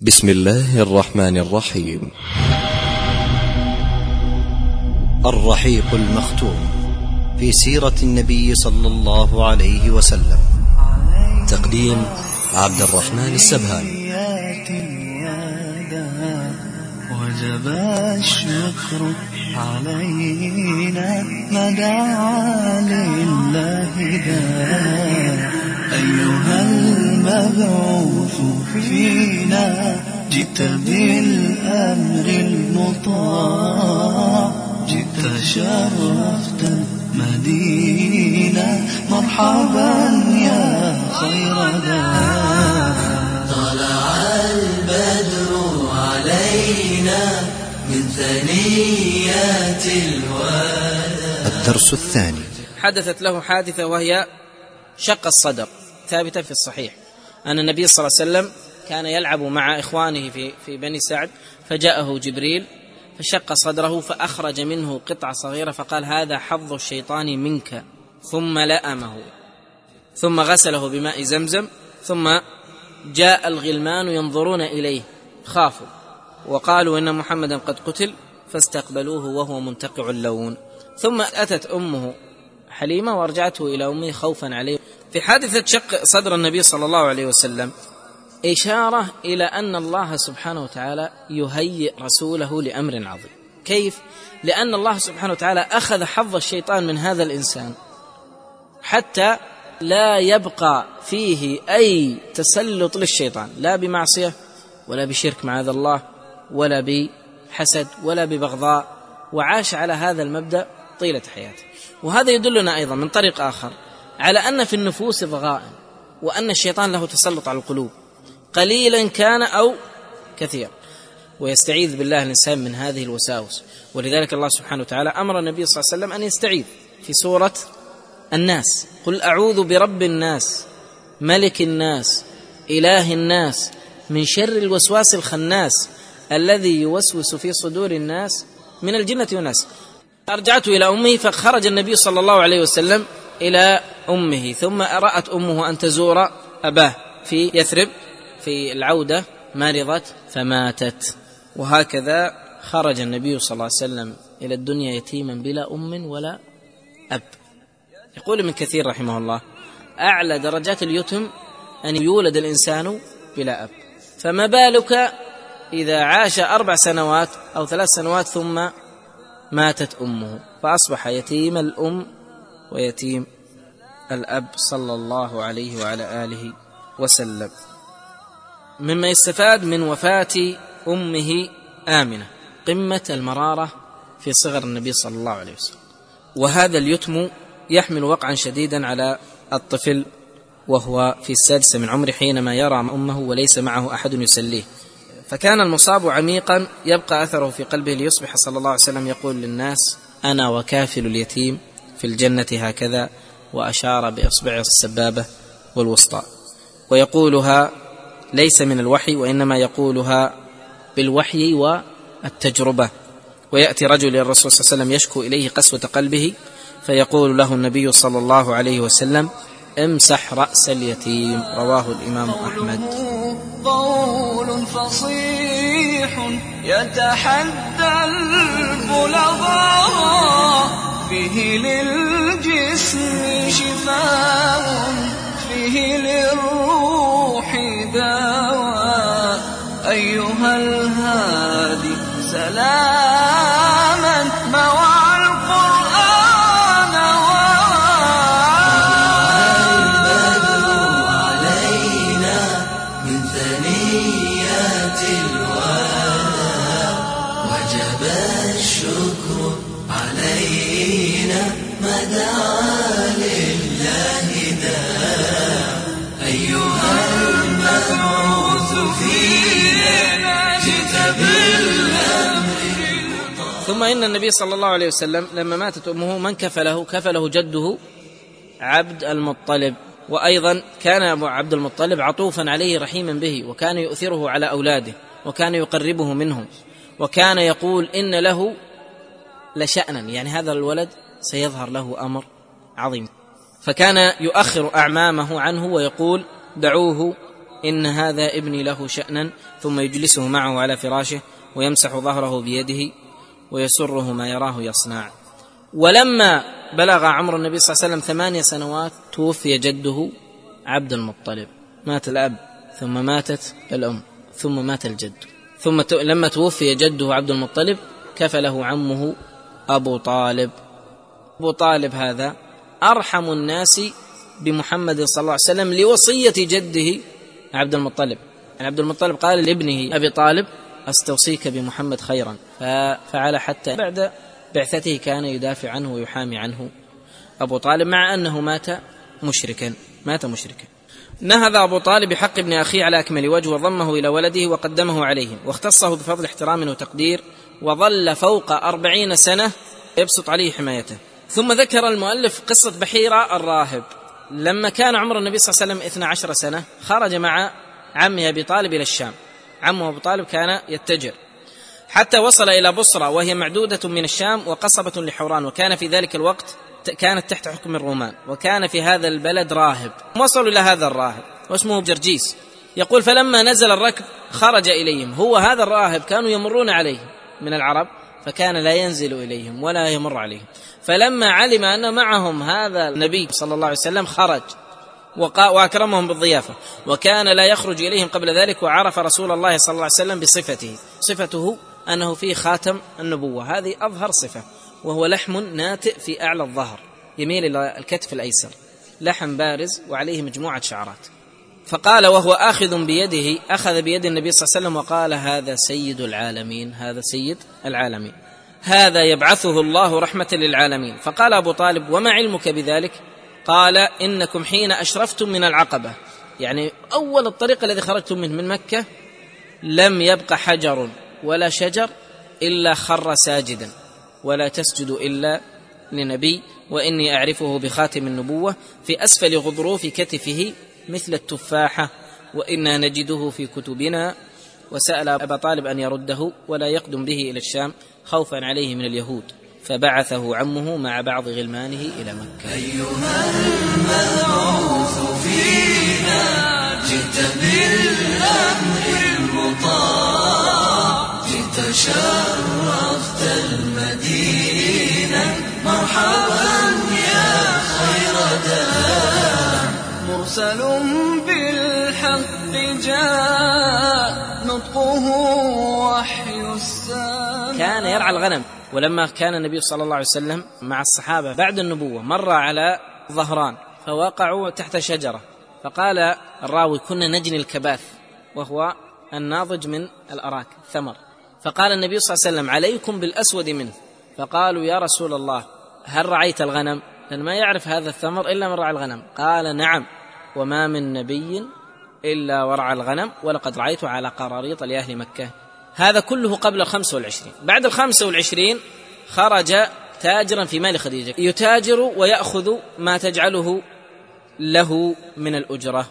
بسم الله الرحمن الرحيم. الرحيق المختوم. في سيرة النبي صلى الله عليه وسلم. تقديم عبد الرحمن السبهاني. وجب الشكر علينا ما دعا لله. ذا أيها المبعوث فينا جئت بالأمر المطاع. جئت شرفت المدينة مرحبا يا خير ذا طلع البدر علينا من ثنيات الوداع. الدرس الثاني. حدثت له حادثة وهي شق الصدر ثابتة في الصحيح. أن النبي صلى الله عليه وسلم كان يلعب مع إخوانه في في بني سعد فجاءه جبريل فشق صدره فأخرج منه قطعة صغيرة فقال هذا حظ الشيطان منك ثم لأمه ثم غسله بماء زمزم ثم جاء الغلمان ينظرون إليه خافوا وقالوا إن محمدا قد قتل فاستقبلوه وهو منتقع اللون. ثم أتت أمه حليمة وأرجعته إلى أمه خوفا عليه في حادثة شق صدر النبي صلى الله عليه وسلم إشارة إلى أن الله سبحانه وتعالى يهيئ رسوله لأمر عظيم. كيف؟ لأن الله سبحانه وتعالى أخذ حظ الشيطان من هذا الإنسان حتى لا يبقى فيه أي تسلط للشيطان لا بمعصية ولا بشرك معاذ الله ولا بحسد ولا ببغضاء وعاش على هذا المبدأ طيلة حياته. وهذا يدلنا أيضا من طريق آخر. على أن في النفوس ضغائن وأن الشيطان له تسلط على القلوب. قليلا كان أو كثيرا. ويستعيذ بالله الإنسان من هذه الوساوس. ولذلك الله سبحانه وتعالى أمر النبي صلى الله عليه وسلم أن يستعيذ في سورة الناس. قل أعوذ برب الناس ملك الناس إله الناس من شر الوسواس الخناس الذي يوسوس في صدور الناس من الجنة والناس. ارجعته إلى أمه فخرج النبي صلى الله عليه وسلم إلى أمه ثم رات أمه أن تزور أباه في يثرب في العودة مرضت فماتت. وهكذا خرج النبي صلى الله عليه وسلم إلى الدنيا يتيما بلا أم ولا أب. يقول ابن كثير رحمه الله أعلى درجات اليتم أن يولد الإنسان بلا أب. فما بالك إذا عاش أربع سنوات أو ثلاث سنوات ثم ماتت أمه؟ فأصبح يتيم الأم ويتيم الأب صلى الله عليه وعلى آله وسلم. مما يستفاد من وفاة أمه آمنة قمة المرارة في صغر النبي صلى الله عليه وسلم. وهذا اليتم يحمل وقعا شديدا على الطفل وهو في السادسة من عمره حينما يرى أمه وليس معه أحد يسليه. فكان المصاب عميقا يبقى أثره في قلبه ليصبح صلى الله عليه وسلم يقول للناس أنا وكافل اليتيم في الجنة هكذا وأشار بإصبعه السبابة والوسطى. ويقولها ليس من الوحي وإنما يقولها بالوحي والتجربة. ويأتي رجل إلى الرسول صلى الله عليه وسلم يشكو إليه قسوة قلبه فيقول له النبي صلى الله عليه وسلم امسح رأس اليتيم. رواه الإمام أحمد. قول فصيح يتحدى البلغاء. فيه للجسم شفاء فيه للروح دواء. أيها الهادي سلاما ثم إن النبي صلى الله عليه وسلم لما ماتت أمه من كفله؟ كفله جده عبد المطلب. وأيضا كان أبو عبد المطلب عطوفا عليه رحيما به وكان يؤثره على أولاده وكان يقربه منهم وكان يقول إن له لشأنا. يعني هذا الولد سيظهر له أمر عظيم. فكان يؤخر أعمامه عنه ويقول دعوه إن هذا ابني له شأنا ثم يجلسه معه على فراشه ويمسح ظهره بيده. ويسره ما يراه يصنع. ولما بلغ عمر النبي صلى الله عليه وسلم ثمانية سنوات توفي جده عبد المطلب. مات الأب ثم ماتت الأم ثم مات الجد. ثم لما توفي جده عبد المطلب كفله عمه أبو طالب. أبو طالب هذا أرحم الناس بمحمد صلى الله عليه وسلم لوصية جده عبد المطلب. يعني عبد المطلب قال لابنه أبي طالب أستوصيك بمحمد خيرا. ففعل حتى بعد بعثته كان يدافع عنه ويحامي عنه. أبو طالب مع أنه مات مشركا. مات مشركا. نهض أبو طالب بحق ابن أخيه على أكمل وجه وضمه إلى ولده وقدمه عليهم واختصه بفضل احترام وتقدير وظل فوق أربعين سنة يبسط عليه حمايته. ثم ذكر المؤلف قصة بحيرة الراهب. لما كان عمر النبي صلى الله عليه وسلم 12 سنة خرج مع عمه أبي طالب إلى الشام. عمه أبو طالب كان يتجر. حتى وصل إلى بصرة وهي معدودة من الشام وقصبة لحوران وكان في ذلك الوقت كانت تحت حكم الرومان وكان في هذا البلد راهب. وصلوا إلى هذا الراهب واسمه جرجيس. يقول فلما نزل الركب خرج إليهم. هو هذا الراهب كانوا يمرون عليه من العرب فكان لا ينزل إليهم ولا يمر عليهم. فلما علم أن معهم هذا النبي صلى الله عليه وسلم خرج. وأكرمهم بالضيافة. وكان لا يخرج إليهم قبل ذلك وعرف رسول الله صلى الله عليه وسلم بصفته. صفته أنه فيه خاتم النبوة. هذه أظهر صفة وهو لحم ناتئ في أعلى الظهر يميل إلى الكتف الأيسر. لحم بارز وعليه مجموعة شعرات. فقال وهو آخذ بيده أخذ بيد النبي صلى الله عليه وسلم وقال هذا سيد العالمين هذا سيد العالمين. هذا يبعثه الله رحمة للعالمين. فقال أبو طالب وما علمك بذلك؟ قال إنكم حين أشرفتم من العقبة. يعني أول الطريق الذي خرجتم منه من مكة لم يبق حجر ولا شجر إلا خر ساجدا. ولا تسجد إلا لنبي وإني أعرفه بخاتم النبوة في أسفل غضروف كتفه مثل التفاحة وإنا نجده في كتبنا. وسأل أبا طالب أن يرده ولا يقدم به إلى الشام خوفا عليه من اليهود. فبعثه عمه مع بعض غلمانه إلى مكة. أيها المبعوث فينا جئت بالأمر المطاع. جئت شرفت المدينة. مرحبا يا خير دار مرسل بالحق جاء نطقه وحي السماء. كان يرعى الغنم. ولما كان النبي صلى الله عليه وسلم مع الصحابة بعد النبوة مر على ظهران فوقعوا تحت شجرة. فقال الراوي كنا نجني الكباث وهو الناضج من الأراك ثمر. فقال النبي صلى الله عليه وسلم عليكم بالأسود منه. فقالوا يا رسول الله هل رعيت الغنم؟ لأن ما يعرف هذا الثمر إلا من رعى الغنم. قال نعم وما من نبي إلا ورعى الغنم ولقد رعيته على قراريط لأهل مكة هذا كله قبل الخمسة والعشرين. بعد الخمسة والعشرين خرج تاجرا في مال خديجة. يتاجر ويأخذ ما تجعله له من الأجرة.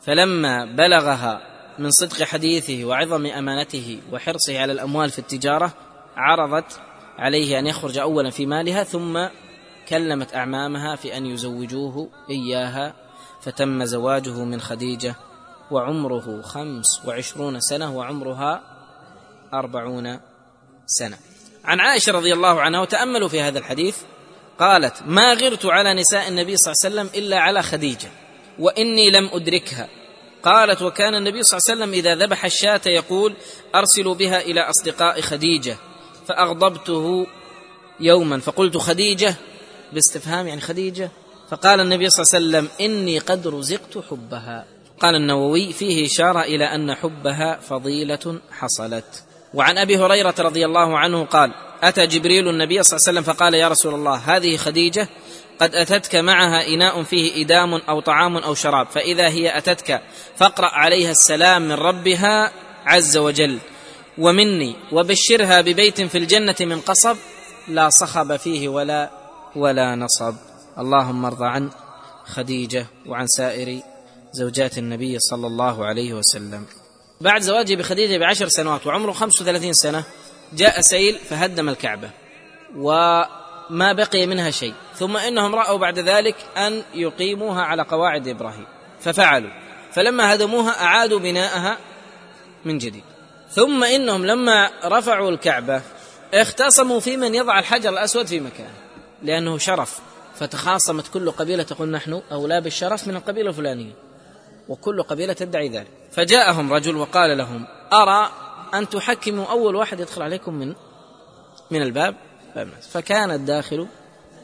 فلما بلغها من صدق حديثه وعظم أمانته وحرصه على الأموال في التجارة عرضت عليه أن يخرج أولا في مالها ثم كلمت أعمامها في أن يزوجوه إياها. فتم زواجه من خديجة وعمره خمس وعشرون سنة وعمرها أربعون سنة. عن عائشة رضي الله عنها وتأملوا في هذا الحديث قالت ما غرت على نساء النبي صلى الله عليه وسلم إلا على خديجة وإني لم أدركها. قالت وكان النبي صلى الله عليه وسلم إذا ذبح الشاة يقول أرسلوا بها إلى أصدقاء خديجة فأغضبته يوما. فقلت خديجة؟ باستفهام يعني خديجة؟ فقال النبي صلى الله عليه وسلم إني قد رزقت حبها. قال النووي فيه إشارة إلى أن حبها فضيلة حصلت. وعن أبي هريرة رضي الله عنه قال أتى جبريل النبي صلى الله عليه وسلم فقال يا رسول الله هذه خديجة قد أتتك معها إناء فيه إدام أو طعام أو شراب فإذا هي أتتك فاقرأ عليها السلام من ربها عز وجل ومني وبشرها ببيت في الجنة من قصب لا صخب فيه ولا ولا نصب. اللهم ارض عن خديجة وعن سائر زوجات النبي صلى الله عليه وسلم. بعد زواجه بخديجة بعشر سنوات وعمره 35 سنة جاء سيل فهدم الكعبة وما بقي منها شيء. ثم إنهم رأوا بعد ذلك أن يقيموها على قواعد إبراهيم. ففعلوا. فلما هدموها أعادوا بناءها من جديد. ثم إنهم لما رفعوا الكعبة اختصموا في من يضع الحجر الأسود في مكانه لأنه شرف فتخاصمت كل قبيلة تقول نحن أولى بالشرف من القبيلة الفلانية. وكل قبيلة تدعي ذلك. فجاءهم رجل وقال لهم أرى أن تحكموا أول واحد يدخل عليكم من من الباب؟ فكان الداخل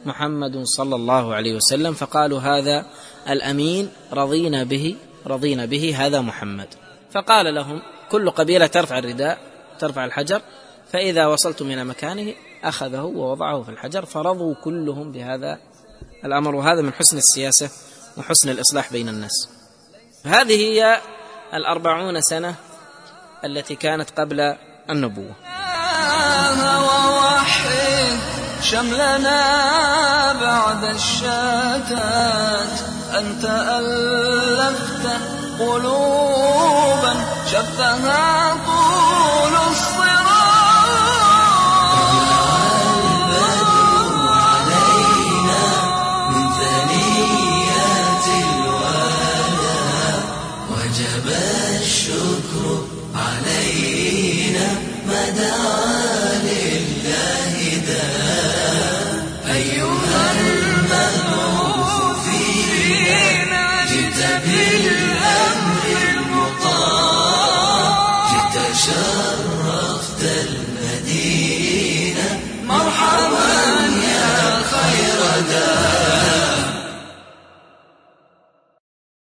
محمد صلى الله عليه وسلم فقالوا هذا الأمين رضينا به رضينا به هذا محمد. فقال لهم كل قبيلة ترفع الرداء ترفع الحجر فإذا وصلتم إلى مكانه أخذه ووضعه في الحجر فرضوا كلهم بهذا الأمر. وهذا من حسن السياسة وحسن الإصلاح بين الناس. هذه هي الأربعون سنة التي كانت قبل النبوة. شملنا بعد الشتات أنت ألفت قلوبا شفها طول شرفت